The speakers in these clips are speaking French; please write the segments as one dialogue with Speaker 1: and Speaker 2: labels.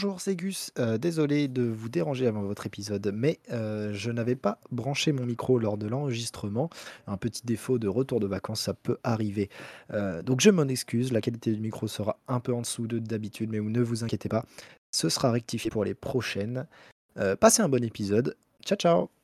Speaker 1: Bonjour, c'est Gus. Euh, désolé de vous déranger avant votre épisode, mais euh, je n'avais pas branché mon micro lors de l'enregistrement. Un petit défaut de retour de vacances, ça peut arriver. Euh, donc je m'en excuse, la qualité du micro sera un peu en dessous de d'habitude, mais ne vous inquiétez pas, ce sera rectifié pour les prochaines. Passez un bon épisode. Ciao, ciao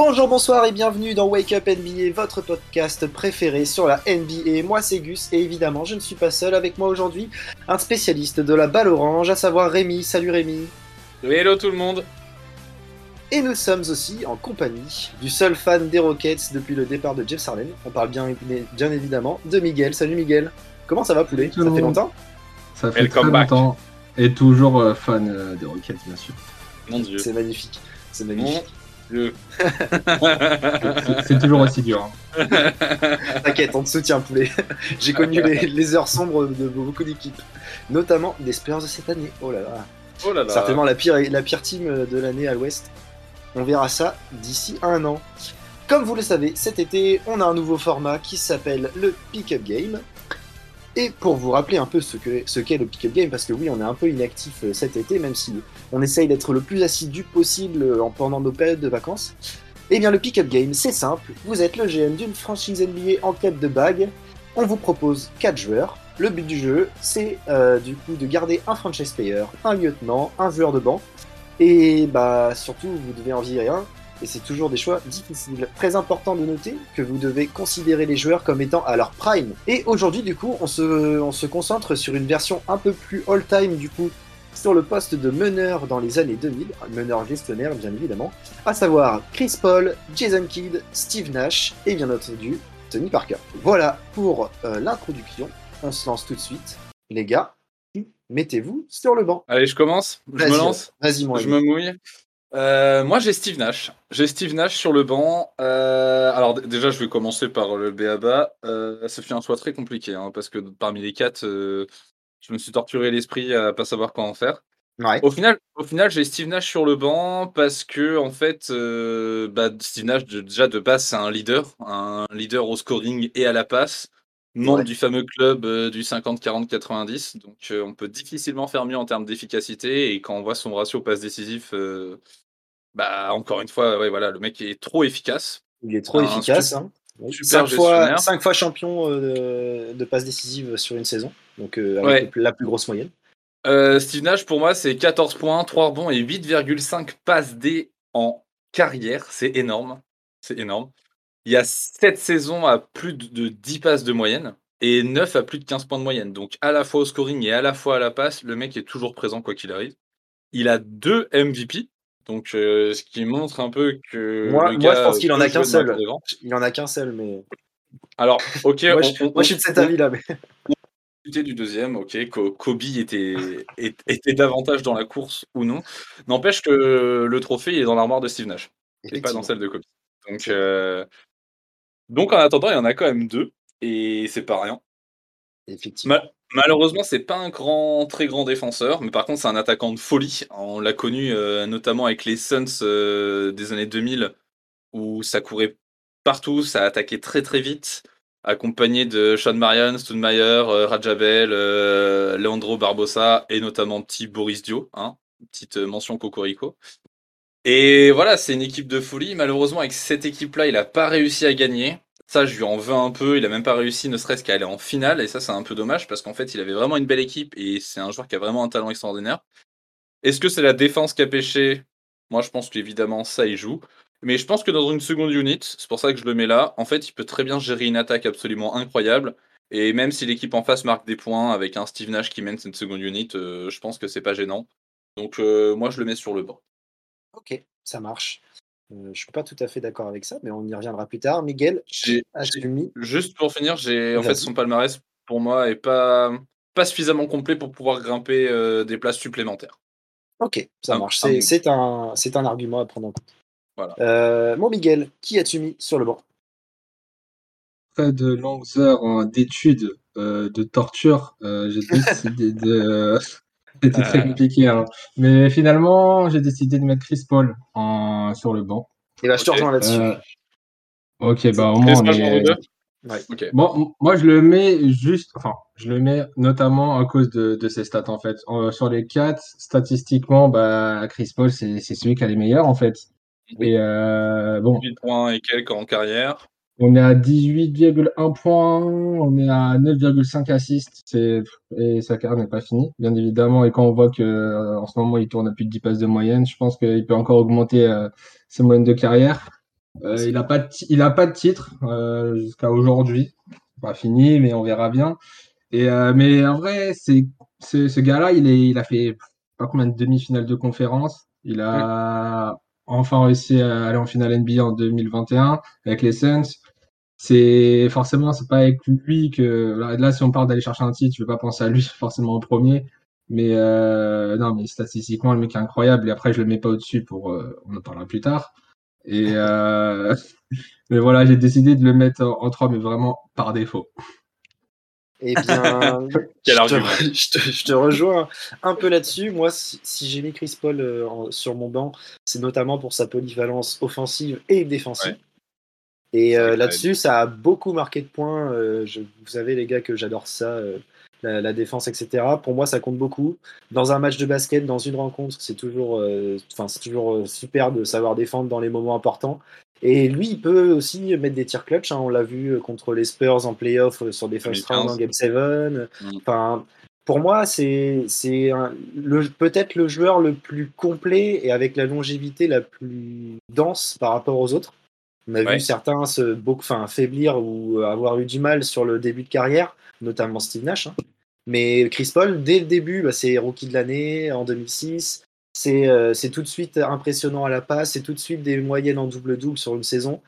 Speaker 2: Bonjour, bonsoir et bienvenue dans Wake Up NBA, votre podcast préféré sur la NBA. Moi c'est Gus et évidemment je ne suis pas seul avec moi aujourd'hui, un spécialiste de la balle orange, à savoir Rémi. Salut Rémi.
Speaker 3: Hello tout le monde.
Speaker 2: Et nous sommes aussi en compagnie du seul fan des Rockets depuis le départ de Jeff Sarlen. On parle bien, bien évidemment de Miguel. Salut Miguel. Comment ça va poulet? Ça fait longtemps?
Speaker 4: Ça fait très longtemps. Et toujours euh, fan euh, des Rockets bien sûr.
Speaker 2: Mon dieu. C'est magnifique. C'est magnifique.
Speaker 4: C'est toujours aussi dur.
Speaker 2: Hein. T'inquiète, on te soutient, poulet. J'ai connu les, heures sombres de beaucoup d'équipes, notamment des Spurs de cette année. Oh là là.
Speaker 3: Oh là là.
Speaker 2: Certainement la pire, la pire team de l'année à l'ouest. On verra ça d'ici un an. Comme vous le savez, cet été, on a un nouveau format qui s'appelle le Pick-up Game. Et pour vous rappeler un peu ce qu'est le pick-up game, parce que oui, on est un peu inactif euh, cet été, même si on essaye d'être le plus assidu possible euh, en pendant nos périodes de vacances. Eh bien, le pick-up game, c'est simple. Vous êtes le GM d'une franchise NBA en quête de bague. On vous propose 4 joueurs. Le but du jeu, c'est euh, du coup de garder un franchise player, un lieutenant, un joueur de banc. Et bah surtout, vous devez en virer un et c'est toujours des choix difficiles. Très important de noter que vous devez considérer les joueurs comme étant à leur prime. Et aujourd'hui, du coup, on se, on se concentre sur une version un peu plus all-time, du coup, sur le poste de meneur dans les années 2000, meneur gestionnaire bien évidemment, à savoir Chris Paul, Jason Kidd, Steve Nash et bien entendu Tony Parker. Voilà pour euh, l'introduction. On se lance tout de suite. Les gars, mettez-vous sur le banc.
Speaker 3: Allez, je commence. Je me lance.
Speaker 2: Vas-y, moi.
Speaker 3: Je me mouille. Euh, moi, j'ai Steve Nash. J'ai Steve Nash sur le banc. Euh, alors, déjà, je vais commencer par le BABA. Euh, ça fait un choix très compliqué, hein, parce que parmi les quatre, je me suis torturé l'esprit à pas savoir quoi en faire. Au final, au final j'ai Steve Nash sur le banc parce que, en fait, bah, Steve Nash, déjà de base, c'est un leader, un leader au scoring et à la passe membre du fameux club du 50-40-90. Donc, on peut difficilement faire mieux en termes d'efficacité. Et quand on voit son ratio passe décisif, bah, encore une fois, ouais, voilà, le mec est trop efficace.
Speaker 2: Il est trop efficace. Hein. Super 5 fois, cinq fois champion de, passe décisive sur une saison. Donc, avec la plus grosse moyenne.
Speaker 3: Steve Nash, pour moi, c'est 14 points, 3 rebonds et 8,5 passes D en carrière. C'est énorme. C'est énorme. Il y a 7 saisons à plus de 10 passes de moyenne et 9 à plus de 15 points de moyenne. Donc à la fois au scoring et à la fois à la passe, le mec est toujours présent quoi qu'il arrive. Il a deux MVP, donc euh, ce qui montre un peu que.
Speaker 2: Moi, je pense qu'il en a qu'un seul. Il en a qu'un seul, mais.
Speaker 3: Alors, ok.
Speaker 2: moi, je, suis de cet avis-là. Mais...
Speaker 3: du deuxième, ok. Kobe était, était davantage dans la course ou non. N'empêche que le trophée il est dans l'armoire de Steve Nash et pas dans celle de Kobe. Donc, euh, donc en attendant, il y en a quand même deux, et c'est pas rien.
Speaker 2: Effectivement.
Speaker 3: malheureusement, c'est pas un grand, très grand défenseur, mais par contre, c'est un attaquant de folie. On l'a connu euh, notamment avec les Suns euh, des années 2000, où ça courait partout, ça attaquait très très vite, accompagné de Sean Marion, Stoudemire, euh, Rajabel, Leandro Barbosa et notamment petit Boris Dio, hein, petite mention Cocorico. Et voilà, c'est une équipe de folie. Malheureusement, avec cette équipe-là, il n'a pas réussi à gagner. Ça, je lui en veux un peu. Il a même pas réussi, ne serait-ce qu'à aller en finale. Et ça, c'est un peu dommage parce qu'en fait, il avait vraiment une belle équipe et c'est un joueur qui a vraiment un talent extraordinaire. Est-ce que c'est la défense qui a pêché? Moi, je pense qu'évidemment, ça, il joue. Mais je pense que dans une seconde unit, c'est pour ça que je le mets là, en fait, il peut très bien gérer une attaque absolument incroyable. Et même si l'équipe en face marque des points avec un Steve Nash qui mène cette seconde unit, euh, je pense que c'est pas gênant. Donc, euh, moi, je le mets sur le banc.
Speaker 2: Ok, ça marche. Euh, je suis pas tout à fait d'accord avec ça, mais on y reviendra plus tard. Miguel,
Speaker 3: j'ai juste pour finir, j'ai en fait son palmarès pour moi est pas pas suffisamment complet pour pouvoir grimper euh, des places supplémentaires.
Speaker 2: Ok, ça marche. C'est un, c'est un argument à prendre en compte. Voilà. mon Miguel, qui as-tu mis sur le banc?
Speaker 4: Après de longues heures d'études de torture, j'ai décidé de. C'était très compliqué. Hein. Mais finalement, j'ai décidé de mettre Chris Paul en... sur le banc.
Speaker 2: Et bah, je te rejoins là-dessus.
Speaker 4: Ok, bah au moins on est. Bon, moi je le mets juste, enfin, je le mets notamment à cause de, de ses stats en fait. sur les quatre, statistiquement, bah, Chris Paul, c'est celui qui a les meilleurs en fait. Et euh, bon.
Speaker 3: 8 points et quelques en carrière.
Speaker 4: On est à 18,1 points, on est à 9,5 assists, et sa carrière n'est pas finie, bien évidemment. Et quand on voit que euh, en ce moment il tourne à plus de 10 passes de moyenne, je pense qu'il peut encore augmenter euh, ses moyennes de carrière. Euh, il n'a pas, de il a pas de titre euh, jusqu'à aujourd'hui. Pas fini, mais on verra bien. Et, mais en vrai, c'est, ce gars-là, il, est, il a fait pas combien de demi-finales de conférence. Il a enfin réussi à aller en finale NBA en 2021 avec les Suns. C'est forcément, c'est pas avec lui que là, si on parle d'aller chercher un titre, je vais pas penser à lui forcément en premier. Mais euh, non, mais statistiquement, le mec est incroyable. Et après, je le mets pas au-dessus pour, on en parlera plus tard. Et euh, mais voilà, j'ai décidé de le mettre en, 3, mais vraiment par défaut.
Speaker 2: Eh bien, je, te, rejoins un peu là-dessus. Moi, si, j'ai mis Chris Paul euh, sur mon banc, c'est notamment pour sa polyvalence offensive et défensive. Et euh, là-dessus, ça a beaucoup marqué de points. vous savez, les gars, que j'adore ça la, défense, etc. Pour moi, ça compte beaucoup. Dans un match de basket, dans une rencontre, c'est toujours, euh, c'est toujours euh, super de savoir défendre dans les moments importants. Et lui, il peut aussi mettre des tirs clutch. Hein. On l'a vu euh, contre les Spurs en playoff sur des first round en Game 7. Mm. Enfin, pour moi, c'est peut-être le joueur le plus complet et avec la longévité la plus dense par rapport aux autres. On a vu certains se beaucoup, enfin, faiblir ou avoir eu du mal sur le début de carrière notamment Steve Nash. Hein. Mais Chris Paul, dès le début, bah, c'est rookie de l'année en 2006. Euh, c'est tout de suite impressionnant à la passe, c'est tout de suite des moyennes en double-double sur une saison.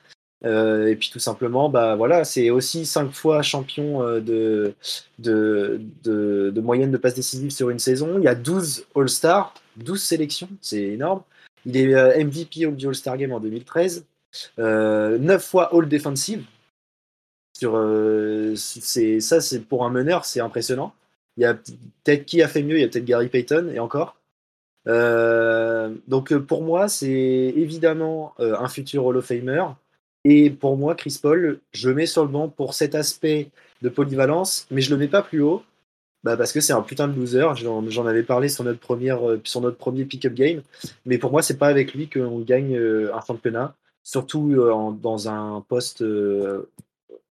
Speaker 2: Euh, et puis tout simplement, bah voilà, c'est aussi cinq fois champion euh, de, de, de, moyenne de passes décisives sur une saison. Il y a 12 All-Stars, 12 sélections, c'est énorme. Il est MVP au All-Star Game en 2013, 9 fois All-Defensive, sur, euh, ça, c'est pour un meneur, c'est impressionnant. Il y a peut-être qui a fait mieux, il y a peut-être Gary Payton et encore. Euh, donc euh, pour moi, c'est évidemment un futur Hall of Famer. Et pour moi, Chris Paul, je mets sur le banc pour cet aspect de polyvalence, mais je le mets pas plus haut. Bah parce que c'est un putain de loser. J'en avais parlé sur notre, première, sur notre premier pick-up game. Mais pour moi, c'est pas avec lui qu'on gagne un championnat. Surtout dans un poste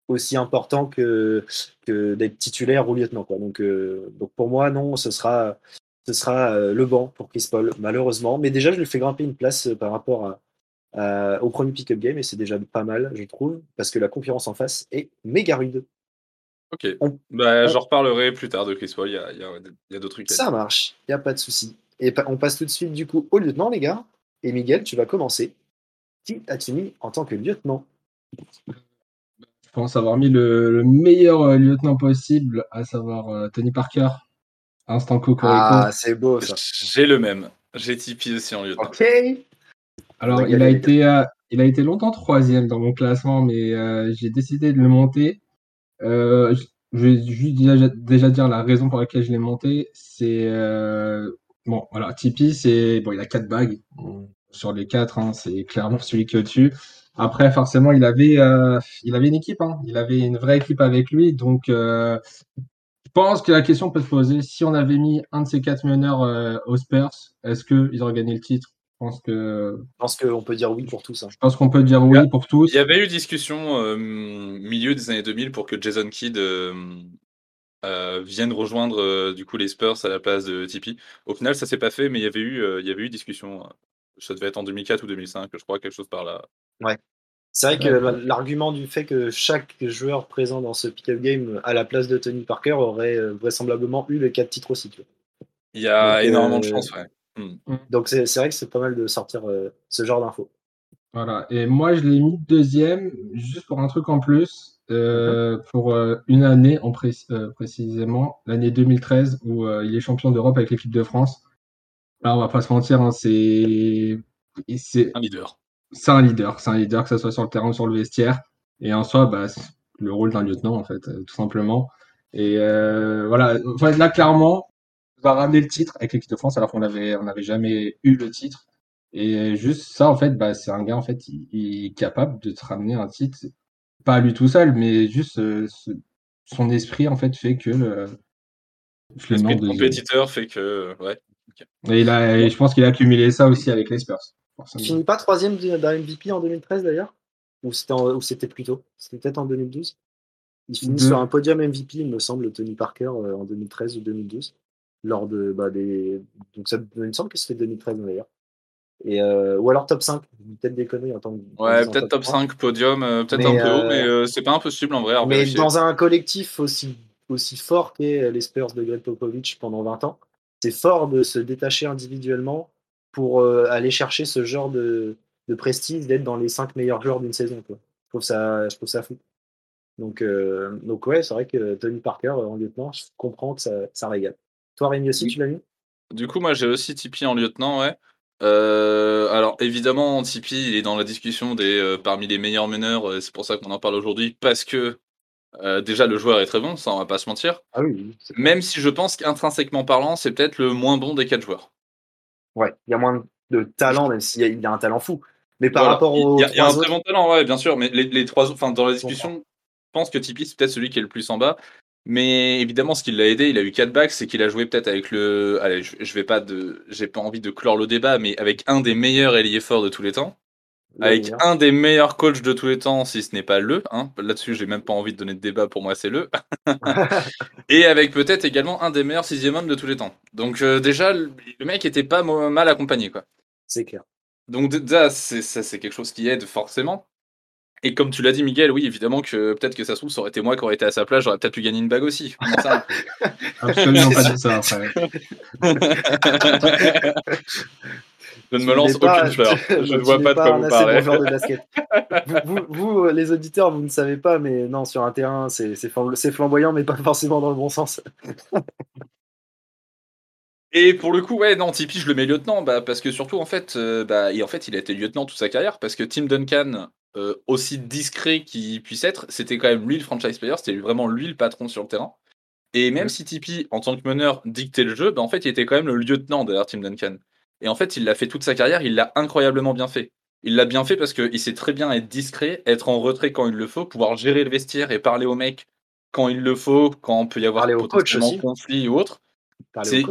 Speaker 2: aussi important que, que d'être titulaire ou lieutenant. Quoi. Donc, euh, donc pour moi, non, ce sera, ce sera euh, le banc pour Chris Paul, malheureusement. Mais déjà, je lui fais grimper une place euh, par rapport à, au premier pick-up game et c'est déjà pas mal, je trouve, parce que la concurrence en face est méga rude.
Speaker 3: Ok. bah, J'en reparlerai plus tard de Chris Paul, il y a, y a, d'autres trucs.
Speaker 2: Ça marche, il n'y a pas de souci. Et on passe tout de suite du coup au lieutenant, les gars. Et Miguel, tu vas commencer. Qui as-tu mis en tant que lieutenant
Speaker 4: je pense avoir mis le, meilleur euh, lieutenant possible, à savoir euh, Tony Parker. Instant Cocorico.
Speaker 2: Ah, c'est beau ça.
Speaker 3: J'ai le même. J'ai Tipeee aussi en lieutenant.
Speaker 2: Ok.
Speaker 4: Alors, il a, été, euh, il a été longtemps troisième dans mon classement, mais j'ai décidé de le monter. je vais juste déjà, dire la raison pour laquelle je l'ai monté. C'est. bon, voilà, Tipeee, c'est. Bon, il a quatre bagues. Sur les quatre, hein, c'est clairement celui qui est au-dessus. Après, forcément, il avait, euh, il avait une équipe. Hein. Il avait une vraie équipe avec lui. Donc, euh, je pense que la question peut se poser si on avait mis un de ces quatre meneurs euh, aux Spurs, est-ce qu'ils auraient gagné le titre? Je pense que.
Speaker 2: Je pense qu'on peut dire oui pour tous. Hein.
Speaker 4: Je pense qu'on peut dire oui pour tous.
Speaker 3: Il y avait eu discussion milieu des années 2000 pour que Jason Kidd vienne rejoindre du coup les Spurs à la place de Tipeee. Au final, ça s'est pas fait, mais il y avait eu, il y avait eu discussion. Ça devait être en 2004 ou 2005, je crois, quelque chose par là.
Speaker 2: Ouais. C'est vrai que l'argument du fait que chaque joueur présent dans ce pick-up game à la place de Tony Parker aurait euh, vraisemblablement eu les quatre titres aussi.
Speaker 3: Il y a énormément de euh, chance, ouais.
Speaker 2: Hmm. Donc c'est vrai que c'est pas mal de sortir euh, ce genre d'infos.
Speaker 4: Voilà, et moi je l'ai mis deuxième, juste pour un truc en plus, mhm. pour une année en précisément, l'année 2013, où il est champion d'Europe avec l'équipe de France. Là, on va pas se mentir, hein, c'est.
Speaker 3: Un leader.
Speaker 4: c'est un leader, c'est un leader que ce soit sur le terrain ou sur le vestiaire. Et en soi, bah, le rôle d'un lieutenant en fait, tout simplement. Et voilà, là clairement, on va ramener le titre avec l'équipe de France alors qu'on avait on n'avait jamais eu le titre. Et juste ça, en fait, bah, c'est un gars, en fait, il, est capable de te ramener un titre, pas lui tout seul, mais juste son esprit, en fait, fait que le,
Speaker 3: L'esprit de compétiteur fait que, ouais.
Speaker 4: Et, il a, je pense qu'il a accumulé ça aussi avec les Spurs.
Speaker 2: Il finit pas troisième d'un MVP en 2013 d'ailleurs? Ou c'était plus tôt? C'était peut-être en 2012 Il finit sur un podium MVP, il me semble, Tony Parker, euh, en 2013 ou 2012. Lors de, bah, des... Donc ça il me semble que c'était 2013 d'ailleurs. Et euh, ou alors top 5, peut-être déconner en tant
Speaker 3: que. Ouais, peut-être top 5, podium, euh, peut-être un peu haut, mais euh, c'est pas impossible en vrai.
Speaker 2: mais dans un collectif aussi, aussi fort qu'est les Spurs de Greg Popovich pendant 20 ans, c'est fort de se détacher individuellement pour aller chercher ce genre de, de prestige, d'être dans les 5 meilleurs joueurs d'une saison. Quoi. Je, trouve ça, je trouve ça fou. Donc, donc ouais, c'est vrai que Tony Parker en lieutenant, je comprends que ça, ça régale. Toi, Rémi aussi, tu l'as mis?
Speaker 3: Du coup, moi j'ai aussi Tipeee en lieutenant, ouais. Euh, alors évidemment, Tipeee, il est dans la discussion des euh, parmi les meilleurs meneurs. Euh, c'est pour ça qu'on en parle aujourd'hui parce que déjà le joueur est très bon, ça on va pas se mentir.
Speaker 2: Ah oui.
Speaker 3: Même si je pense qu'intrinsèquement parlant, c'est peut-être le moins bon des quatre joueurs.
Speaker 2: Ouais, il y a moins de talent, même s'il y, a un talent fou. Mais par rapport au.
Speaker 3: Il y, a un très bon talent, ouais, bien sûr. Mais les, les trois, enfin dans la discussion, je pense que Tipeee c'est peut-être celui qui est le plus en bas. Mais évidemment, ce qui l'a aidé, il a eu 4 bacs, c'est qu'il a joué peut-être avec le. Allez, je, vais pas de. J'ai pas envie de clore le débat, mais avec un des meilleurs ailiers forts de tous les temps. Avec un des meilleurs coachs de tous les temps, si ce n'est pas le. Hein. Là-dessus, j'ai même pas envie de donner de débat, pour moi, c'est le. et avec peut-être également un des meilleurs sixième hommes de tous les temps. Donc, euh, déjà, le mec était pas mal accompagné, quoi.
Speaker 2: C'est clair.
Speaker 3: Donc, déjà, ça, c'est quelque chose qui aide forcément. Et comme tu l'as dit, Miguel, oui, évidemment que peut-être que ça se trouve, ça aurait été moi qui aurais été à sa place, j'aurais peut-être pu gagner une bague aussi.
Speaker 4: Ça Absolument pas dit ça, après.
Speaker 3: Je ne me lance aucune fleur. Je ne vois pas de quoi vous parlez.
Speaker 2: vous, vous, les auditeurs, vous ne savez pas, mais non, sur un terrain, c'est flamboyant, mais pas forcément dans le bon sens.
Speaker 3: Et pour le coup, ouais, non, Tipeee, je le mets lieutenant, bah, parce que surtout, en fait, euh, bah, en fait, il a été lieutenant toute sa carrière, parce que Tim Duncan, euh, aussi discret qu'il puisse être, c'était quand même lui le franchise player, c'était vraiment lui le patron sur le terrain. Et même si Tipeee, en tant que meneur, dictait le jeu, bah, en fait, il était quand même le lieutenant derrière Tim Duncan. Et en fait, il l'a fait toute sa carrière, il l'a incroyablement bien fait. Il l'a bien fait parce qu'il sait très bien être discret, être en retrait quand il le faut, pouvoir gérer le vestiaire et parler au mec quand il le faut, quand on peut y avoir
Speaker 2: potentiellement
Speaker 3: conflit ou autre. C'est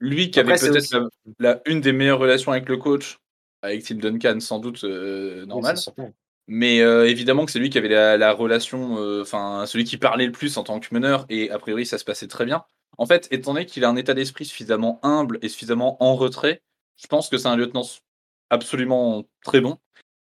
Speaker 3: lui qui avait peut-être la, une des meilleures relations avec le coach, avec Tim Duncan, sans doute euh, normal. Mais euh, évidemment que c'est lui qui avait la, relation, euh, enfin celui qui parlait le plus en tant que meneur, et a priori ça se passait très bien. En fait, étant donné qu'il a un état d'esprit suffisamment humble et suffisamment en retrait, je pense que c'est un lieutenant absolument très bon.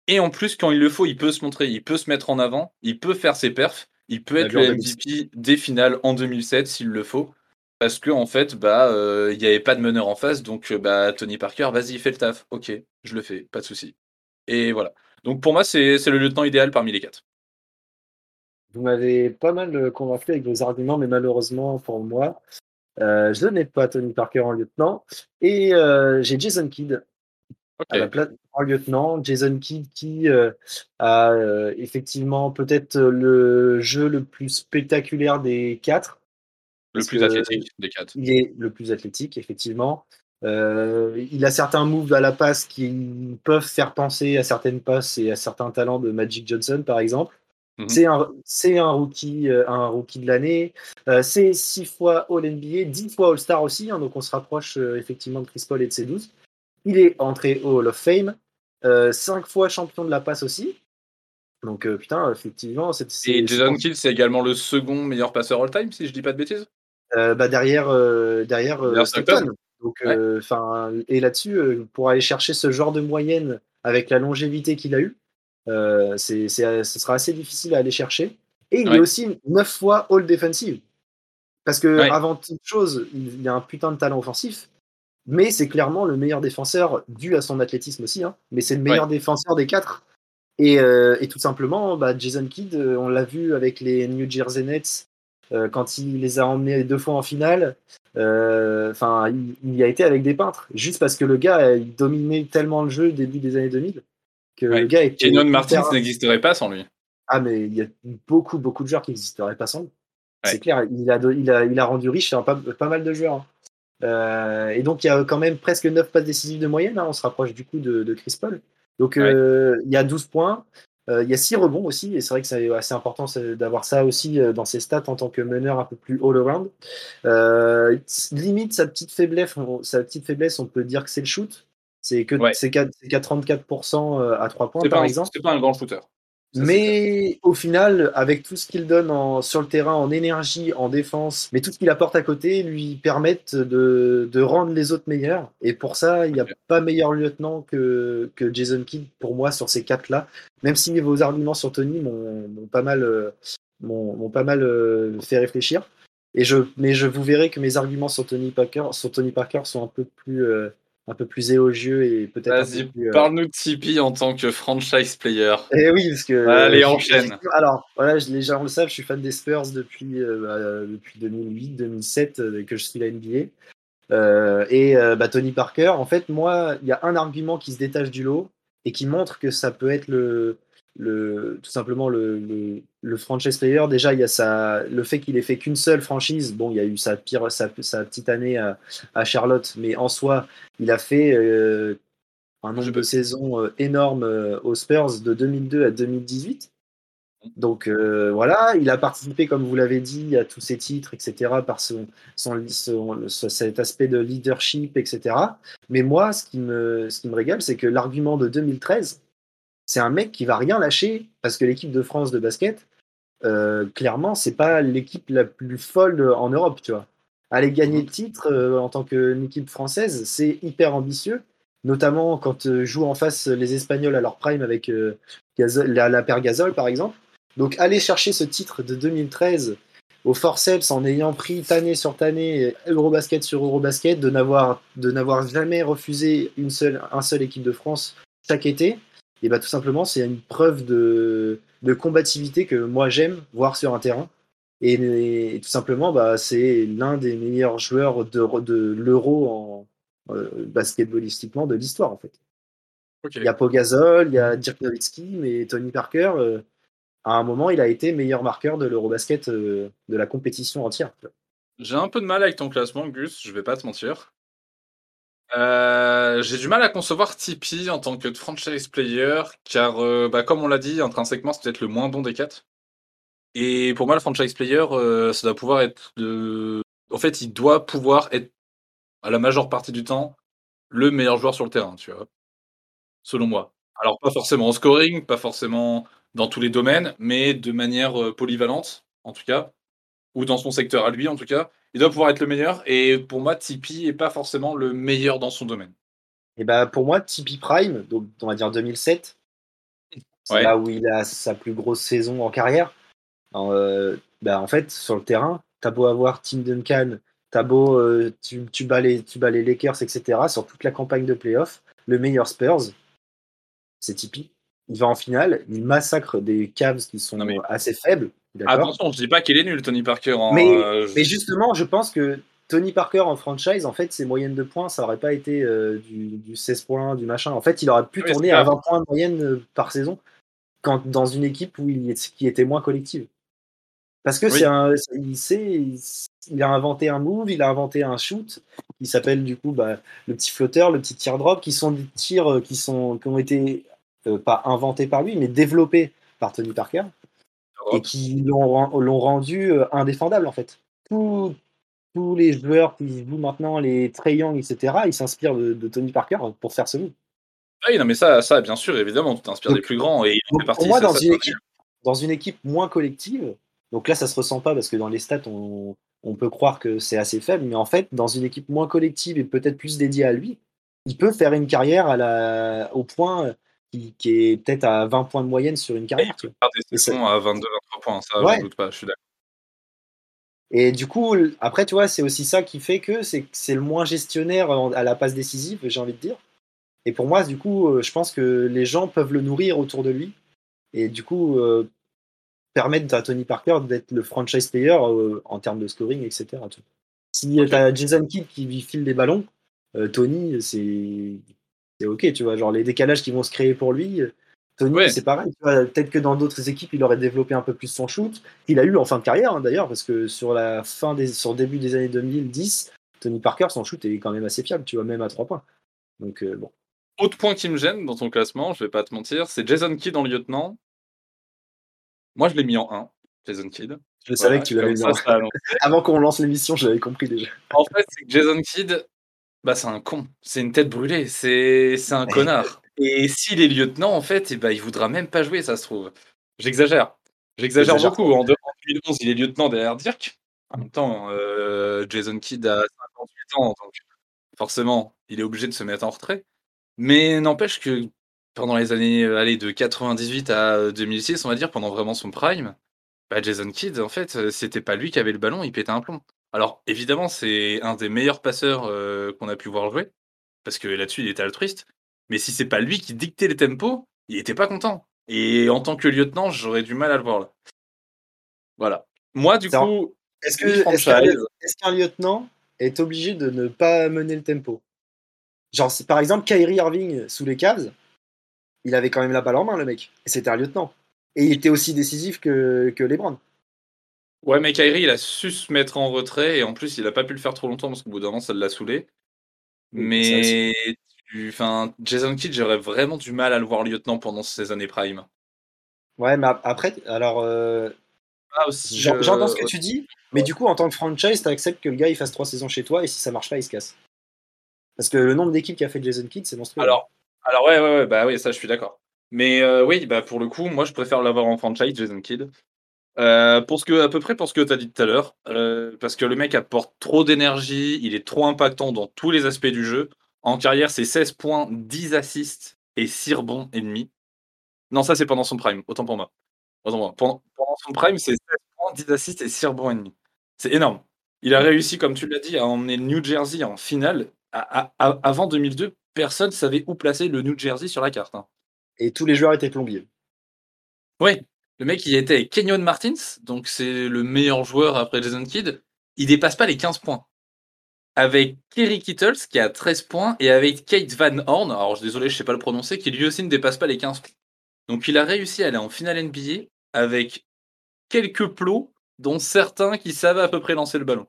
Speaker 3: Et en plus, quand il le faut, il peut se montrer, il peut se mettre en avant, il peut faire ses perfs, il peut être le MVP des finales en 2007 s'il le faut. Parce que en fait, bah, euh, il n'y avait pas de meneur en face, donc bah, Tony Parker, vas-y, fais le taf. Ok, je le fais, pas de souci. Et voilà. Donc pour moi, c'est le lieutenant idéal parmi les quatre.
Speaker 2: Vous m'avez pas mal euh, convaincu avec vos arguments, mais malheureusement pour moi, euh, je n'ai pas Tony Parker en lieutenant. Et euh, j'ai Jason Kidd à la place en lieutenant. Jason Kidd qui a effectivement peut-être le jeu le plus spectaculaire des quatre.
Speaker 3: Le plus athlétique des quatre.
Speaker 2: Il est le plus athlétique, effectivement. Euh, il a certains moves à la passe qui peuvent faire penser à certaines passes et à certains talents de Magic Johnson, par exemple. Mhm. C'est un, rookie, euh, un rookie de l'année. Euh, c'est six fois All-NBA, dix fois All-Star aussi, hein, donc on se rapproche effectivement de Chris Paul et de ses 12. Il est entré au Hall of Fame, cinq fois champion de la passe aussi. Donc putain, effectivement, c'est.
Speaker 3: Et Jason Kidd, c'est également le second meilleur passeur all-time, si je dis pas de bêtises?
Speaker 2: bah derrière, derrière, Stockton. Donc, euh, et là-dessus, euh, pour aller chercher ce genre de moyenne avec la longévité qu'il a eu, euh, c'est, ce sera assez difficile à aller chercher. Et il est aussi neuf fois All Defensive. Parce que avant toute chose, il y a un putain de talent offensif, mais c'est clairement le meilleur défenseur dû à son athlétisme aussi. Hein, mais c'est le meilleur défenseur des quatre. Et, et tout simplement, bah, Jason Kidd, on l'a vu avec les New Jersey Nets quand il les a emmenés deux fois en finale. Euh, enfin, il, y a été avec des peintres, juste parce que le gars il dominait tellement le jeu début des années 2000 que
Speaker 3: Ouais.
Speaker 2: le gars était
Speaker 3: Kenyon
Speaker 2: hyper-
Speaker 3: Martins n'existerait pas sans lui.
Speaker 2: Ah, mais il y a beaucoup, beaucoup de joueurs qui n'existeraient pas sans lui.
Speaker 3: Ouais.
Speaker 2: C'est clair, il a, il, a, il a rendu riche pas, pas mal de joueurs. hein. Euh, et donc, il y a quand même presque 9 passes décisives de moyenne. hein. On se rapproche du coup de, de Chris Paul. Donc,
Speaker 3: Ouais.
Speaker 2: euh, il y a 12 points. Euh, il y a 6 rebonds aussi. Et c'est vrai que c'est assez important d'avoir ça aussi euh, dans ses stats en tant que meneur un peu plus all-around. Euh, limite, sa petite, faiblesse, on, sa petite faiblesse, on peut dire que c'est le shoot. C'est que
Speaker 3: Ouais.
Speaker 2: c'est qu'à c'est qu'à 34% à 3 points, par
Speaker 3: un-
Speaker 2: exemple.
Speaker 3: c'est pas un grand shooter. Ça.
Speaker 2: Mais au final, avec tout ce qu'il donne en- sur le terrain, en énergie, en défense, mais tout ce qu'il apporte à côté lui permettent de, de rendre les autres meilleurs. Et pour ça, il n'y a pas meilleur lieutenant que, que Jason Kidd pour moi sur ces quatre-là. Même si vos arguments sur Tony m'ont pas mal, euh, m'ont m'ont pas mal euh, fait réfléchir. Et je, mais je vous verrai que mes arguments sur Tony Parker, sur Tony Parker sont un peu plus, euh, un peu plus élogieux et peut-être
Speaker 3: Vas-y,
Speaker 2: euh,
Speaker 3: parle-nous de Tipeee en tant que franchise player.
Speaker 2: eh oui, parce que.
Speaker 3: Allez,
Speaker 2: euh,
Speaker 3: enchaîne.
Speaker 2: Alors, voilà, je- les gens le savent, je suis fan des Spurs depuis, euh, bah, depuis 2008-2007 euh, que je suis la NBA. Euh, et euh, bah, Tony Parker, en fait, moi, il y a un argument qui se détache du lot et qui montre que ça peut être le, le, tout simplement le, le, le franchise player. Déjà, il y a sa, le fait qu'il ait fait qu'une seule franchise. Bon, il y a eu sa, pire, sa, sa petite année à, à Charlotte, mais en soi, il a fait euh, un nombre de saisons euh, énorme euh, aux Spurs de 2002 à 2018. Donc euh, voilà, il a participé, comme vous l'avez dit, à tous ses titres, etc., par son, son, son- ce- cet aspect de leadership, etc. Mais moi, ce qui me, ce qui me régale, c'est que l'argument de 2013, c'est un mec qui va rien lâcher parce que l'équipe de France de basket, euh, clairement, c'est pas l'équipe la plus folle en Europe, tu vois. Aller gagner le titre euh, en tant qu'une équipe française, c'est hyper ambitieux, notamment quand euh, jouent en face les Espagnols à leur prime avec euh, la, la paire Gasol, par exemple. Donc, aller chercher ce titre de 2013 au forceps en ayant pris tannée sur tannée, Eurobasket sur Eurobasket, de n'avoir jamais refusé une seule, équipe de France chaque été, et bah tout simplement c'est une preuve de, de combativité que moi j'aime voir sur un terrain. Et, et tout simplement, bah, c'est l'un des meilleurs joueurs de, de l'euro en euh, basketballistiquement de l'histoire en fait.
Speaker 3: Ok.
Speaker 2: Il y a Pogazol, il y a Dirk Nowitzki, mais Tony Parker, euh, à un moment, il a été meilleur marqueur de l'Eurobasket euh, de la compétition entière.
Speaker 3: J'ai un peu de mal avec ton classement, Gus, je vais pas te mentir. Euh, j'ai du mal à concevoir Tipeee en tant que franchise player, car euh, bah, comme on l'a dit, intrinsèquement, c'est peut-être le moins bon des quatre. Et pour moi, le franchise player, euh, ça doit pouvoir être. En fait, il doit pouvoir être, à la majeure partie du temps, le meilleur joueur sur le terrain, tu vois. Selon moi. Alors, pas forcément en scoring, pas forcément dans tous les domaines, mais de manière polyvalente, en tout cas, ou dans son secteur à lui, en tout cas. Il doit pouvoir être le meilleur. Et pour moi, Tipeee est pas forcément le meilleur dans son domaine.
Speaker 2: Et bah, pour moi, Tipeee Prime, donc on va dire 2007, c'est
Speaker 3: Ouais.
Speaker 2: là où il a sa plus grosse saison en carrière. Alors, euh, bah, en fait, sur le terrain, t'as beau avoir Tim Duncan, t'as beau, euh, tu, tu, bats les, tu bats les Lakers, etc. Sur toute la campagne de playoff, le meilleur Spurs, c'est Tipeee. Il va en finale, il massacre des Cavs qui sont
Speaker 3: mais-
Speaker 2: assez faibles.
Speaker 3: Attention, je dis pas qu'il est nul, Tony Parker. en,
Speaker 2: Mais,
Speaker 3: euh, je-
Speaker 2: mais justement, je pense que Tony Parker en franchise, en fait, ses moyennes de points, ça aurait pas été euh, du, du 16 points, du machin. En fait, il aurait pu
Speaker 3: Oui,
Speaker 2: tourner à
Speaker 3: grave.
Speaker 2: 20 points de moyenne euh, par saison quand, dans une équipe où il est, qui était moins collective. Parce que
Speaker 3: Oui.
Speaker 2: c'est un, il, sait, il, a inventé un move, il a inventé un shoot qui s'appelle du coup bah, le petit flotteur, le petit teardrop, qui sont des tirs qui, sont, qui ont été euh, pas inventés par lui, mais développés par Tony Parker et qui l'ont ren- l'ont rendu euh, indéfendable en fait. Tous, tous les joueurs qui jouent maintenant, les Trey Young, etc., ils s'inspirent de, de Tony Parker pour faire ce move.
Speaker 3: Ah oui, non, mais ça, ça, bien sûr, évidemment, tu t'inspires des plus grands et il fait partie.
Speaker 2: pour moi,
Speaker 3: ça,
Speaker 2: dans
Speaker 3: ça
Speaker 2: une, équipe, dans une équipe moins collective, donc là, ça se ressent pas parce que dans les stats, on, on peut croire que c'est assez faible, mais en fait, dans une équipe moins collective et peut-être plus dédiée à lui, il peut faire une carrière à la, au point qui, qui est peut-être à 20 points de moyenne sur une carrière.
Speaker 3: faire des saisons à 22-23 points, ça,
Speaker 2: Ouais.
Speaker 3: je doute pas, je suis d'accord.
Speaker 2: Et du coup, après, tu vois, c'est aussi ça qui fait que c'est le moins gestionnaire à la passe décisive, j'ai envie de dire. Et pour moi, du coup, euh, je pense que les gens peuvent le nourrir autour de lui. Et du coup, euh, permettre à Tony Parker d'être le franchise player euh, en termes de scoring, etc. Si tu as Jason Kidd qui lui file des ballons, euh, Tony, c'est c'est ok, tu vois. Genre les décalages qui vont se créer pour lui, Tony,
Speaker 3: Ouais.
Speaker 2: c'est pareil. Peut-être que dans d'autres équipes, il aurait développé un peu plus son shoot. Il a eu en fin de carrière, hein, d'ailleurs, parce que sur la fin des, sur le début des années 2010, Tony Parker, son shoot est quand même assez fiable, tu vois, même à 3 points. Donc, euh, bon.
Speaker 3: Autre point qui me gêne dans ton classement, je vais pas te mentir, c'est Jason Kidd en lieutenant. Moi, je l'ai mis en 1, Jason Kidd.
Speaker 2: Je savais que tu l'avais mis. en-. Avant qu'on lance l'émission, je l'avais compris déjà.
Speaker 3: En fait, c'est que Jason Kidd, bah, c'est un con. C'est une tête brûlée. C'est un connard. Et s'il est lieutenant, en fait, eh ben, il voudra même pas jouer, ça se trouve. J'exagère. J'exagère beaucoup. En 2011, il est lieutenant derrière Dirk. En même temps, euh, Jason Kidd a 58 ans, donc forcément, il est obligé de se mettre en retrait. Mais n'empêche que pendant les années allez, de 98 à euh, 2006, on va dire, pendant vraiment son prime, bah, Jason Kidd, en fait, euh, c'était pas lui qui avait le ballon, il pétait un plomb. Alors, évidemment, c'est un des meilleurs passeurs euh, qu'on a pu voir jouer, parce que là-dessus, il était altruiste. Mais si c'est pas lui qui dictait les tempos, il était pas content. Et en tant que lieutenant, j'aurais du mal à le voir là. Voilà. Moi, du coup,
Speaker 2: Est-ce qu'un
Speaker 3: franchise.
Speaker 2: qu'un lieutenant est obligé de ne pas mener le tempo? Genre, par exemple, Kyrie Irving sous les Cavs, il avait quand même la balle en main, le mec. Et c'était un lieutenant. Et il était aussi décisif que, que LeBron.
Speaker 3: Ouais, mais Kyrie, il a su se mettre en retrait, et en plus, il a pas pu le faire trop longtemps, parce qu'au bout d'un moment, ça l'a saoulé. Mais tu- enfin, Jason Kidd, j'aurais vraiment du mal à le voir lieutenant pendant ces années prime.
Speaker 2: Ouais, mais ap- après, alors, euh,
Speaker 3: Ah,
Speaker 2: j'entends ce que tu dis, mais du coup, en tant que franchise, tu acceptes que le gars il fasse trois saisons chez toi et si ça marche pas, il se casse. Parce que le nombre d'équipes qui a fait Jason Kidd, c'est monstrueux.
Speaker 3: Alors, alors ouais, ouais, ouais, bah oui, ça, je suis d'accord. Mais euh, oui, bah pour le coup, moi, je préfère l'avoir en franchise, Jason Kidd. Euh, pour ce que, à peu près pour ce que tu as dit tout à l'heure, euh, parce que le mec apporte trop d'énergie, il est trop impactant dans tous les aspects du jeu. En carrière, c'est 16 points, 10 assists et 6 rebonds et demi. Non, ça, c'est pendant son prime, autant pour moi. Autant pour moi. Pendant, pendant son prime, c'est 16 points, 10 assists et 6 rebonds et demi. C'est énorme. Il a réussi, comme tu l'as dit, à emmener le New Jersey en finale. À- à- à- avant 2002, personne savait où placer le New Jersey sur la carte. hein.
Speaker 2: Et tous les joueurs étaient plombiers.
Speaker 3: Ouais, le mec, il était avec Kenyon Martins, donc c'est le meilleur joueur après Jason Kidd. Il dépasse pas les 15 points. Avec Kerry Kittles, qui a 13 points, et avec Kate Van Horn, alors je- désolé, je sais pas le prononcer, qui lui aussi ne dépasse pas les 15 points. Donc il a réussi à aller en finale NBA avec quelques plots, dont certains qui savaient à peu près lancer le ballon.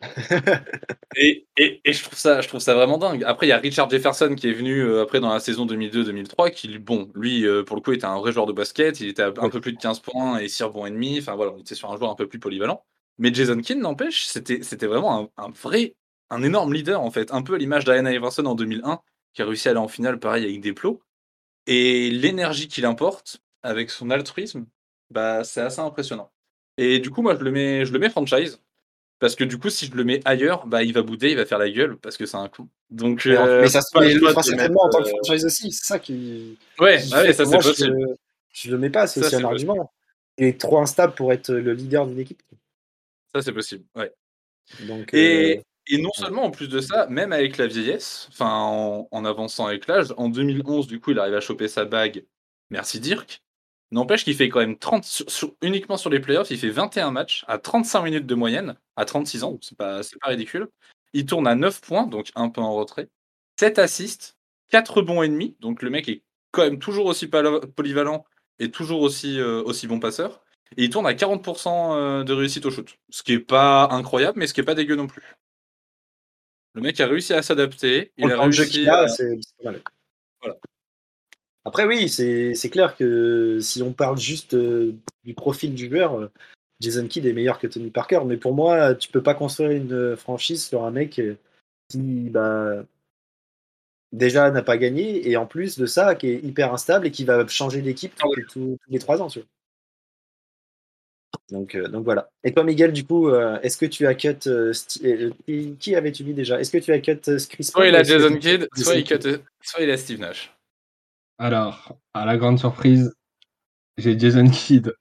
Speaker 3: Et, et, et je, trouve ça, je trouve ça vraiment dingue. Après, il y a Richard Jefferson qui est venu euh, après dans la saison 2002-2003, qui, bon, lui, euh, pour le coup, était un vrai joueur de basket. Il était à un peu plus de 15 points et 6 rebonds et demi. Enfin, voilà, on était sur un joueur un peu plus polyvalent. Mais Jason Kidd, n'empêche, c'était c'était vraiment un, un vrai, un énorme leader, en fait. Un peu à l'image d'Allen Iverson en 2001, qui a réussi à aller en finale, pareil, avec des plots. Et l'énergie qu'il importe, avec son altruisme, bah, c'est assez impressionnant. Et du coup, moi, je le mets, je le mets franchise. Parce que du coup, si je le mets ailleurs, bah, il va bouder, il va faire la gueule parce que c'est un con. Donc,
Speaker 2: Mais,
Speaker 3: euh,
Speaker 2: mais ça se
Speaker 3: pas
Speaker 2: mais
Speaker 3: le
Speaker 2: certainement en tant que
Speaker 3: mettre,
Speaker 2: franchise aussi. C'est ça qui.
Speaker 3: euh, Ouais,
Speaker 2: qui
Speaker 3: ah ouais, ça c'est
Speaker 2: je,
Speaker 3: possible.
Speaker 2: le- je le mets pas, c'est aussi un
Speaker 3: possible.
Speaker 2: argument. Il est trop instable pour être le leader d'une équipe.
Speaker 3: Ça c'est possible. Ouais.
Speaker 2: Donc,
Speaker 3: Et,
Speaker 2: euh,
Speaker 3: et non seulement en plus de ça, même avec la vieillesse, enfin en, en avançant avec l'âge, en 2011, du coup, il arrive à choper sa bague. Merci Dirk. N'empêche qu'il fait quand même 30, sur- sur- uniquement sur les playoffs, il fait 21 matchs à 35 minutes de moyenne, à 36 ans, donc c'est pas, c'est pas ridicule. Il tourne à 9 points, donc un peu en retrait. 7 assists, 4 bons et demi, donc le mec est quand même toujours aussi polyvalent et toujours aussi, euh, aussi bon passeur. Et il tourne à 40% euh, de réussite au shoot. Ce qui est pas incroyable, mais ce qui est pas dégueu non plus. Le mec a réussi à s'adapter. Il a réussi
Speaker 2: qu'il a,
Speaker 3: à-
Speaker 2: c'est c'est pas mal.
Speaker 3: Voilà.
Speaker 2: Après, oui, c'est clair que si on parle juste euh, du profil du joueur, euh, Jason Kidd est meilleur que Tony Parker. Mais pour moi, tu peux pas construire une euh, franchise sur un mec qui, bah, déjà n'a pas gagné et en plus de ça, qui est hyper instable et qui va changer d'équipe
Speaker 3: Ah
Speaker 2: tous, les trois ans. tu vois. Donc, euh, donc voilà. Et toi, Miguel, du coup, euh, est-ce que tu as cut. euh, qui avais-tu mis déjà? Est-ce que tu as cut Chris
Speaker 3: Soit
Speaker 2: Paul
Speaker 3: il
Speaker 2: ou
Speaker 3: a Jason Kidd, soit il, soit il a Steve Nash.
Speaker 4: Alors, à la grande surprise, j'ai Jason Kidd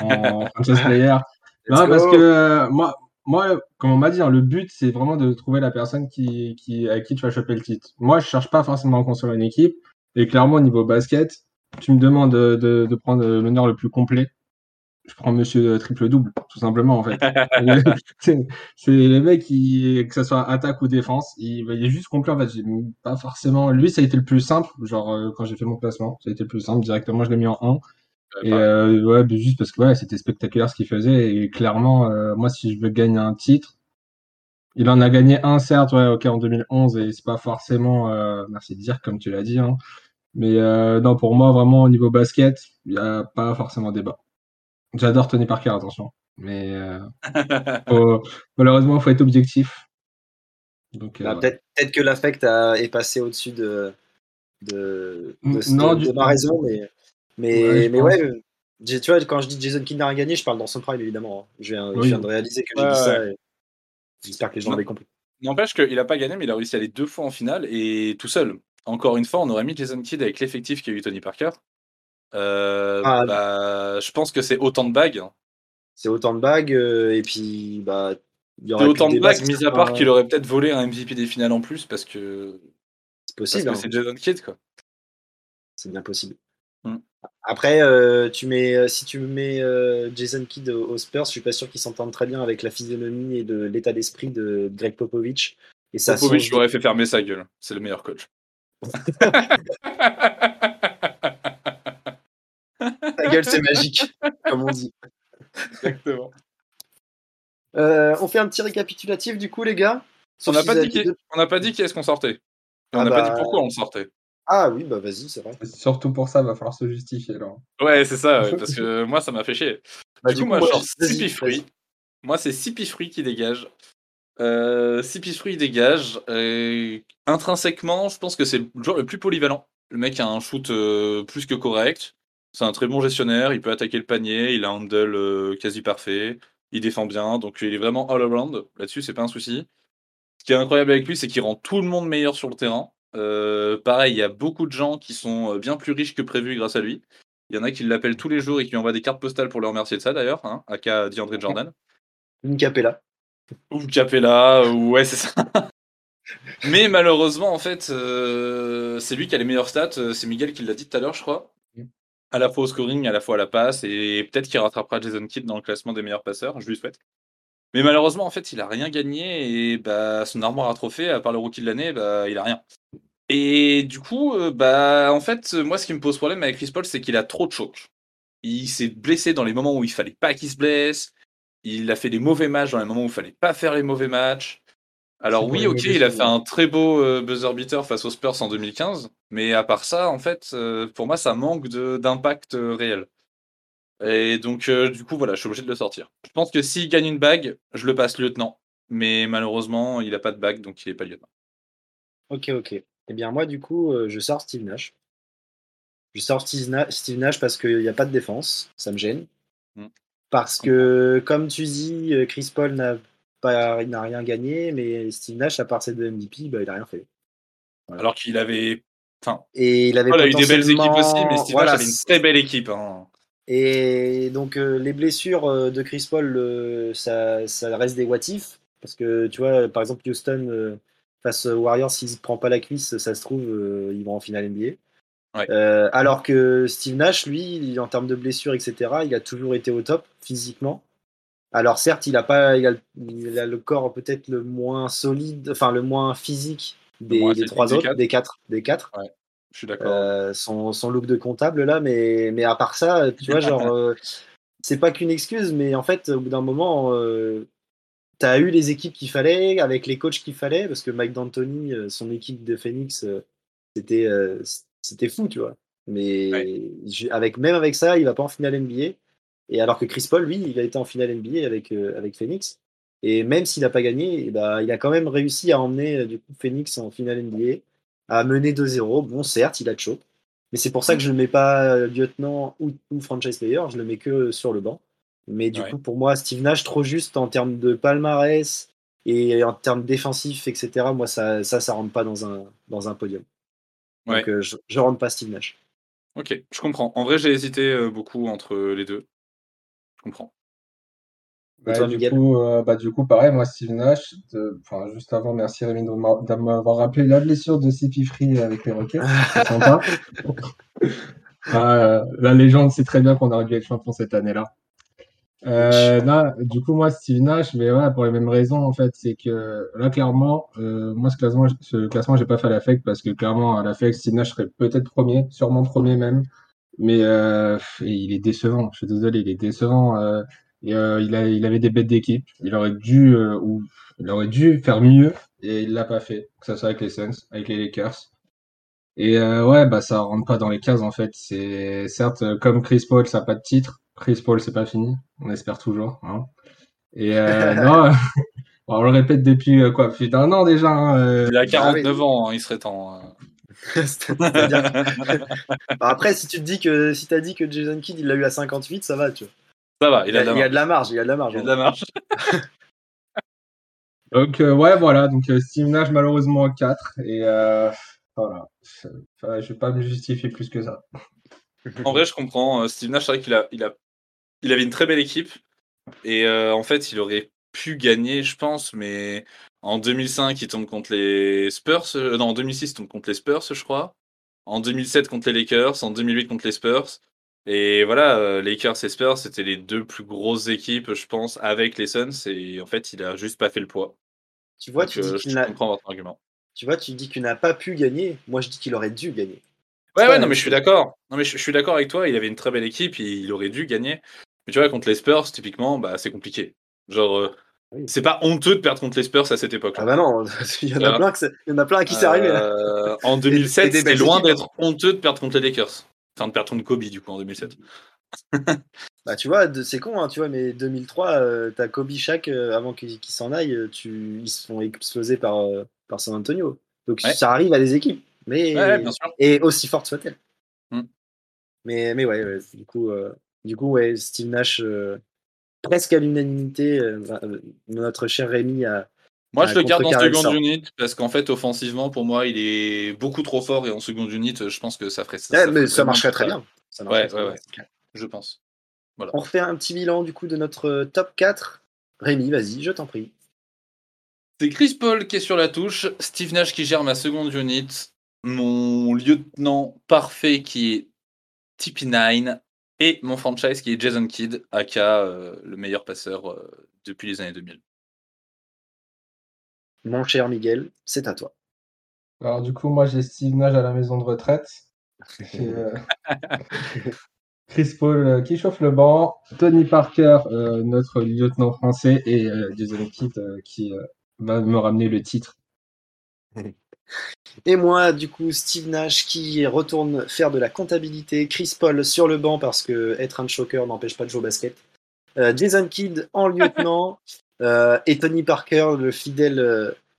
Speaker 4: en franchise player. Non, parce que euh, moi, moi, comme on m'a dit, hein, le but, c'est vraiment de trouver la personne qui, qui, avec qui tu vas choper le titre. Moi, je cherche pas forcément à construire une équipe. Et clairement, au niveau basket, tu me demandes de, de, de prendre l'honneur le plus complet. Je prends monsieur triple double, tout simplement, en fait. c'est les mecs qui, que ce soit attaque ou défense, il, il est juste complet, en fait. Pas forcément, lui, ça a été le plus simple, genre, euh, quand j'ai fait mon placement, ça a été le plus simple, directement, je l'ai mis en 1. Et euh, ouais, juste parce que ouais, c'était spectaculaire ce qu'il faisait. Et clairement, euh, moi, si je veux gagner un titre, il en a gagné un, certes, ouais, ok, en 2011, et c'est pas forcément, euh, merci de dire, comme tu l'as dit, hein. mais euh, non, pour moi, vraiment, au niveau basket, il n'y a pas forcément débat. J'adore Tony Parker, attention, mais euh, faut, malheureusement, il faut être objectif.
Speaker 2: Donc, bah, peut-être, peut-être que l'affect est passé au-dessus de, de, de, non, de, ma raison, mais, mais ouais, mais ouais tu vois, quand je dis Jason Kidd n'a rien gagné, je parle dans son prime, évidemment. Hein. Je viens, je viens de réaliser que j'ai dit ça. Et... J'espère que les gens avaient compris.
Speaker 3: N'empêche qu'il n'a pas gagné, mais il a réussi à aller deux fois en finale et tout seul. Encore une fois, on aurait mis Jason Kidd avec l'effectif qu'a eu Tony Parker. Euh, ah, bah, je pense que c'est autant de bagues. Hein.
Speaker 2: C'est autant de bagues, euh, et puis bah,
Speaker 3: il y aurait autant de bagues, mis à part qu'il aurait peut-être volé un MVP des finales en plus parce que
Speaker 2: c'est possible. Hein.
Speaker 3: C'est Jason Kidd, quoi.
Speaker 2: C'est bien possible. Mm. Après, euh, tu mets, si tu mets Jason Kidd aux Spurs, je suis pas sûr qu'il s'entende très bien avec la physionomie et de l'état d'esprit de Greg Popovich.
Speaker 3: Et ça Popovich lui aurait fait fermer sa gueule. C'est le meilleur coach.
Speaker 2: Gueule, c'est magique, comme on dit.
Speaker 3: Exactement.
Speaker 2: on fait un petit récapitulatif du coup, les gars.
Speaker 3: On n'a pas, dit qui... pas dit qui est-ce qu'on sortait. on n'a pas dit ah bah, pourquoi on sortait.
Speaker 2: Ah oui, bah vas-y, c'est vrai.
Speaker 4: Surtout pour ça, il va falloir se justifier là.
Speaker 3: Ouais, c'est ça, parce que moi, ça m'a fait chier. Bah, du, coup, moi, genre Sipi Fruit. Moi, c'est Sipi Fruit qui dégage. Euh, Sipi Fruit dégage. intrinsèquement, je pense que c'est le joueur le plus polyvalent. Le mec a un shoot euh, plus que correct. C'est un très bon gestionnaire. Il peut attaquer le panier. Il a un handle euh, quasi parfait. Il défend bien. Donc, il est vraiment all around. Là-dessus, c'est pas un souci. Ce qui est incroyable avec lui, c'est qu'il rend tout le monde meilleur sur le terrain. Euh, pareil, il y a beaucoup de gens qui sont euh, bien plus riches que prévu grâce à lui. Il y en a qui l'appellent tous les jours et qui lui envoient des cartes postales pour le remercier de ça d'ailleurs, hein, aka DeAndre Jordan.
Speaker 2: Une capella.
Speaker 3: Ou capella, ou ouais, c'est ça. Mais malheureusement, en fait, euh, c'est lui qui a les meilleures stats. C'est Miguel qui l'a dit tout à l'heure, je crois. À la fois au scoring, à la fois à la passe, et peut-être qu'il rattrapera Jason Kidd dans le classement des meilleurs passeurs, je lui souhaite. Mais malheureusement, en fait, il a rien gagné et bah, son armoire à trophée, à part le rookie de l'année, bah, il a rien. Et du coup, euh, bah, en fait, moi, ce qui me pose problème avec Chris Paul, c'est qu'il a trop de chocs. Il s'est blessé dans les moments où il fallait pas qu'il se blesse. Il a fait des mauvais matchs dans les moments où il fallait pas faire les mauvais matchs. Alors oui, ok, il a fait un très beau euh, buzzer beater face aux Spurs en 2015, mais à part ça, en fait, euh, pour moi, ça manque d'impact réel. Et donc, du coup, voilà, je suis obligé de le sortir. Je pense que s'il gagne une bague, je le passe lieutenant. Mais malheureusement, il n'a pas de bague, donc il n'est pas lieutenant.
Speaker 2: Ok, ok. Eh bien, moi, du coup, je sors Steve Nash. Je sors Steve Nash parce qu'il n'y a pas de défense. Ça me gêne. Mmh. Parce que, comme tu dis, Chris Paul n'a pas, n'a rien gagné, mais Steve Nash, à part ses deux MVP, bah, il n'a rien fait.
Speaker 3: Alors qu'il avait. Enfin,
Speaker 2: et il avait
Speaker 3: eu des belles équipes aussi, mais Steve Nash avait une très belle équipe. Hein.
Speaker 2: Et donc, euh, les blessures euh, de Chris Paul, euh, ça, ça, reste des what Parce que, tu vois, par exemple, Houston face aux Warriors, s'il ne prend pas la cuisse, ça se trouve, ils vont en finale NBA. alors que Steve Nash, lui, en termes de blessures, etc., il a toujours été au top physiquement. Alors certes, il a pas, il a, le corps peut-être le moins solide, enfin le moins physique des, trois autres, des quatre, des quatre.
Speaker 3: Je suis d'accord.
Speaker 2: Euh, son, son, look de comptable là, mais, mais à part ça, tu vois, genre, euh, c'est pas qu'une excuse, mais en fait, au bout d'un moment, euh, tu as eu les équipes qu'il fallait, avec les coachs qu'il fallait, parce que Mike D'Antoni, son équipe de Phoenix, c'était c'était fou, tu vois. Mais avec, même avec ça, il va pas en finale NBA. Et alors que Chris Paul, lui, il a été en finale NBA avec, avec Phoenix. Et même s'il n'a pas gagné, bah, il a quand même réussi à emmener du coup, Phoenix en finale NBA à mener 2-0. Bon, certes, il a de chaud. Mais c'est pour ça que je ne mets pas euh, lieutenant ou, franchise player, je le mets que sur le banc. Mais du coup, pour moi, Steve Nash, trop juste en termes de palmarès et en termes défensifs, etc. Moi, ça, ça, ça rentre pas dans un, dans un podium. Donc, euh, je, ne rentre pas Steve Nash.
Speaker 3: Ok, je comprends. En vrai, j'ai hésité euh, beaucoup entre les deux. Je comprends.
Speaker 4: Bah, du, coup, euh, bah, du coup, pareil, moi, Steve Nash, juste avant, merci Rémi de m'avoir rappelé la blessure de CP Free avec les Rockets. C'est sympa. Euh, la légende sait très bien qu'on aurait dû être champion cette année-là. Euh, non, du coup, moi, Steve Nash, mais voilà, pour les mêmes raisons, en fait, c'est que là, clairement, euh, moi, ce classement, ce classement, j'ai pas fait à l'affect parce que clairement, à l'affect, Steve Nash serait peut-être premier, sûrement premier même, mais euh, il est décevant. Je suis désolé, il est décevant. Euh, et, euh, il, a, il avait des bêtes d'équipe. Il aurait dû, euh, ou il aurait dû faire mieux et il l'a pas fait, que ce soit avec les Suns, avec les Lakers. Et euh, ouais, bah ça rentre pas dans les cases en fait. C'est certes comme Chris Paul, ça n'a pas de titre. Chris Paul, c'est pas fini. On espère toujours. Hein. Et euh, non, bon, on le répète depuis quoi, plus d'un an déjà. hein, euh.
Speaker 3: Il a 49 ans, hein, il serait temps.
Speaker 2: Bah, après, si tu te dis que si t'as dit que Jason Kidd il l'a eu à 58, ça va, tu vois.
Speaker 3: Ça va,
Speaker 2: Il
Speaker 3: a,
Speaker 2: a,
Speaker 3: de la
Speaker 2: il y a
Speaker 3: marge.
Speaker 2: de la marge, il y a de la marge.
Speaker 3: Il a de la marge.
Speaker 4: Donc euh, ouais, voilà. Donc euh, Steve Nash malheureusement à 4 et euh, voilà. Enfin, je vais pas me justifier plus que ça.
Speaker 3: En vrai, je comprends. euh, Steve Nash, c'est vrai qu'il a, il a, il avait une très belle équipe. Et euh, en fait, il aurait pu gagner, je pense. Mais en 2005, il tombe contre les Spurs. euh, non, en 2006, il tombe contre les Spurs, je crois. En 2007, contre les Lakers. En 2008, contre les Spurs. Et voilà, euh, Lakers et Spurs, c'était les deux plus grosses équipes, je pense, avec les Suns. Et en fait, il a juste pas fait le poids.
Speaker 2: Tu vois,
Speaker 3: Donc,
Speaker 2: tu, dis
Speaker 3: euh,
Speaker 2: qu'il
Speaker 3: je
Speaker 2: n'a-
Speaker 3: comprends votre argument.
Speaker 2: tu vois, tu dis qu'il n'a pas pu gagner. Moi, je dis qu'il aurait dû gagner.
Speaker 3: Ouais, ouais, non, mais je suis d'accord. Non, mais je, je suis d'accord avec toi. Il avait une très belle équipe, il aurait dû gagner. Mais tu vois, contre les Spurs, typiquement, bah, c'est compliqué. Genre, euh,
Speaker 2: Oui.
Speaker 3: c'est pas honteux de perdre contre les Spurs à cette époque-là.
Speaker 2: Ah bah non, il y en a plein, que c'est- il y en a plein à qui c'est arrivé. là.
Speaker 3: Euh, en
Speaker 2: Et
Speaker 3: 2007,
Speaker 2: des
Speaker 3: c'était loin d'être honteux de perdre contre les Lakers. Enfin, de perdre contre Kobe, du coup, en 2007.
Speaker 2: Bah tu vois, c'est con, hein, tu vois, mais 2003, euh, t'as Kobe Shaq, euh, avant qu'il qu'il s'en aille, euh, tu, ils se font exploser par, euh, par San Antonio. Donc
Speaker 3: Ouais.
Speaker 2: ça arrive à des équipes, mais
Speaker 3: Ouais, bien sûr.
Speaker 2: et aussi forte soit-elle.
Speaker 3: Mm.
Speaker 2: Mais, mais ouais, ouais, du coup, du coup ouais, Steve Nash, presque à l'unanimité, euh, euh, notre cher Rémi a.
Speaker 3: Moi, je le garde en
Speaker 2: sort.
Speaker 3: unit parce qu'en fait, offensivement, pour moi, il est beaucoup trop fort et en seconde unit, je pense que ça ferait ça.
Speaker 2: Ouais,
Speaker 3: ça
Speaker 2: mais ça marcherait très bien. Ça marcherait
Speaker 3: Ouais,
Speaker 2: très
Speaker 3: ouais,
Speaker 2: bien.
Speaker 3: Je pense.
Speaker 2: On refait un petit bilan du coup de notre euh, top 4. Rémi, vas-y, je t'en prie.
Speaker 3: C'est Chris Paul qui est sur la touche, Steve Nash qui gère ma seconde unit, mon lieutenant parfait qui est TP9 et mon franchise qui est Jason Kidd, aka euh, le meilleur passeur euh, depuis les années 2000.
Speaker 2: Mon cher Miguel, c'est à toi.
Speaker 4: Alors du coup, moi j'ai Steve Nash à la maison de retraite. Et, euh, Chris Paul euh, qui chauffe le banc, Tony Parker, euh, notre lieutenant français, et euh, Jason Kidd euh, qui euh, va me ramener le titre.
Speaker 2: Et moi, du coup, Steve Nash qui retourne faire de la comptabilité, Chris Paul sur le banc parce que être un choker n'empêche pas de jouer au basket. Euh, Jason Kidd en lieutenant euh, et Tony Parker, le fidèle,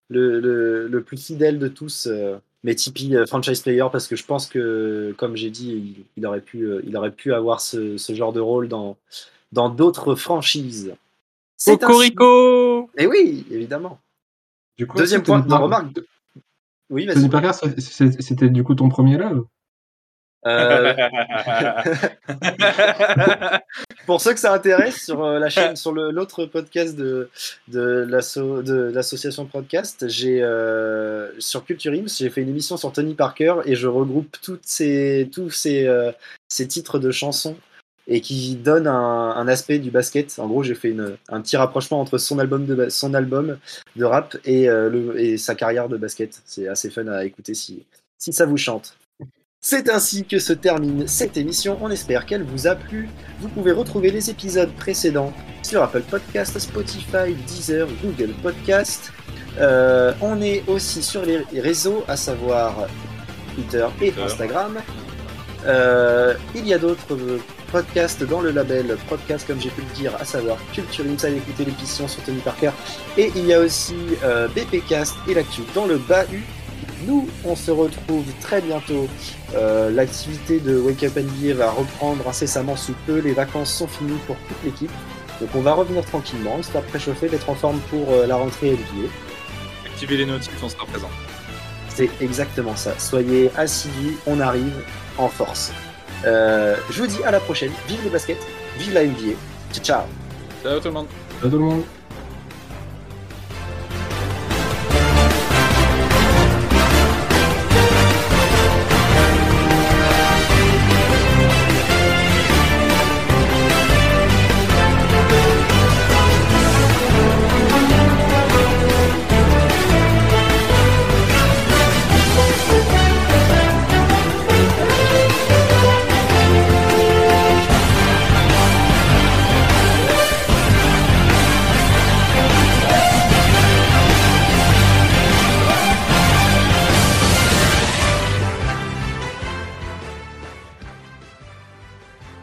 Speaker 2: le, le- le plus fidèle de tous, euh, mais Tipeee euh, franchise player parce que je pense que, comme j'ai dit, il, il aurait pu, euh, il aurait pu avoir ce, ce genre de rôle dans dans d'autres franchises. C'est
Speaker 3: Cocorico
Speaker 2: Et oui, évidemment.
Speaker 4: Du coup,
Speaker 2: Deuxième point, non, remarque. Oui.
Speaker 4: Tony Parker, c'était du coup ton premier love?
Speaker 2: Euh, Pour ceux que ça intéresse, sur euh, la chaîne, sur le- l'autre podcast de, de l'asso- de l'association podcast, j'ai euh, sur Culture Ims, j'ai fait une émission sur Tony Parker et je regroupe toutes ces, tous ces, euh, ces titres de chansons et qui donnent un, un aspect du basket. En gros, j'ai fait une- un petit rapprochement entre son album de, son album de rap et, euh, le, et sa carrière de basket. C'est assez fun à écouter si, si ça vous chante. C'est ainsi que se termine cette émission. On espère qu'elle vous a plu. Vous pouvez retrouver les épisodes précédents sur Apple Podcast, Spotify, Deezer, Google Podcast. Euh, on est aussi sur les réseaux, à savoir Twitter et. Instagram. Euh, il y a d'autres podcasts dans le label podcast, comme j'ai pu le dire, à savoir Culture Inside, écouter l'émission sur Tony Parker. Et il y a aussi euh, BPcast et l'actu dans le bahut. Nous, on se retrouve très bientôt. Euh, L'activité de Wake Up NBA va reprendre incessamment sous peu. Les vacances sont finies pour toute l'équipe. Donc on va revenir tranquillement, histoire de préchauffer, d'être en forme pour euh, la rentrée NBA.
Speaker 3: Activez les notifs, on sera présent.
Speaker 2: C'est exactement ça. Soyez assidus, on arrive en force. Euh, je vous dis à la prochaine. Vive le basket, vive la NBA. Ciao ciao
Speaker 3: Ciao tout le monde
Speaker 4: Ciao tout le monde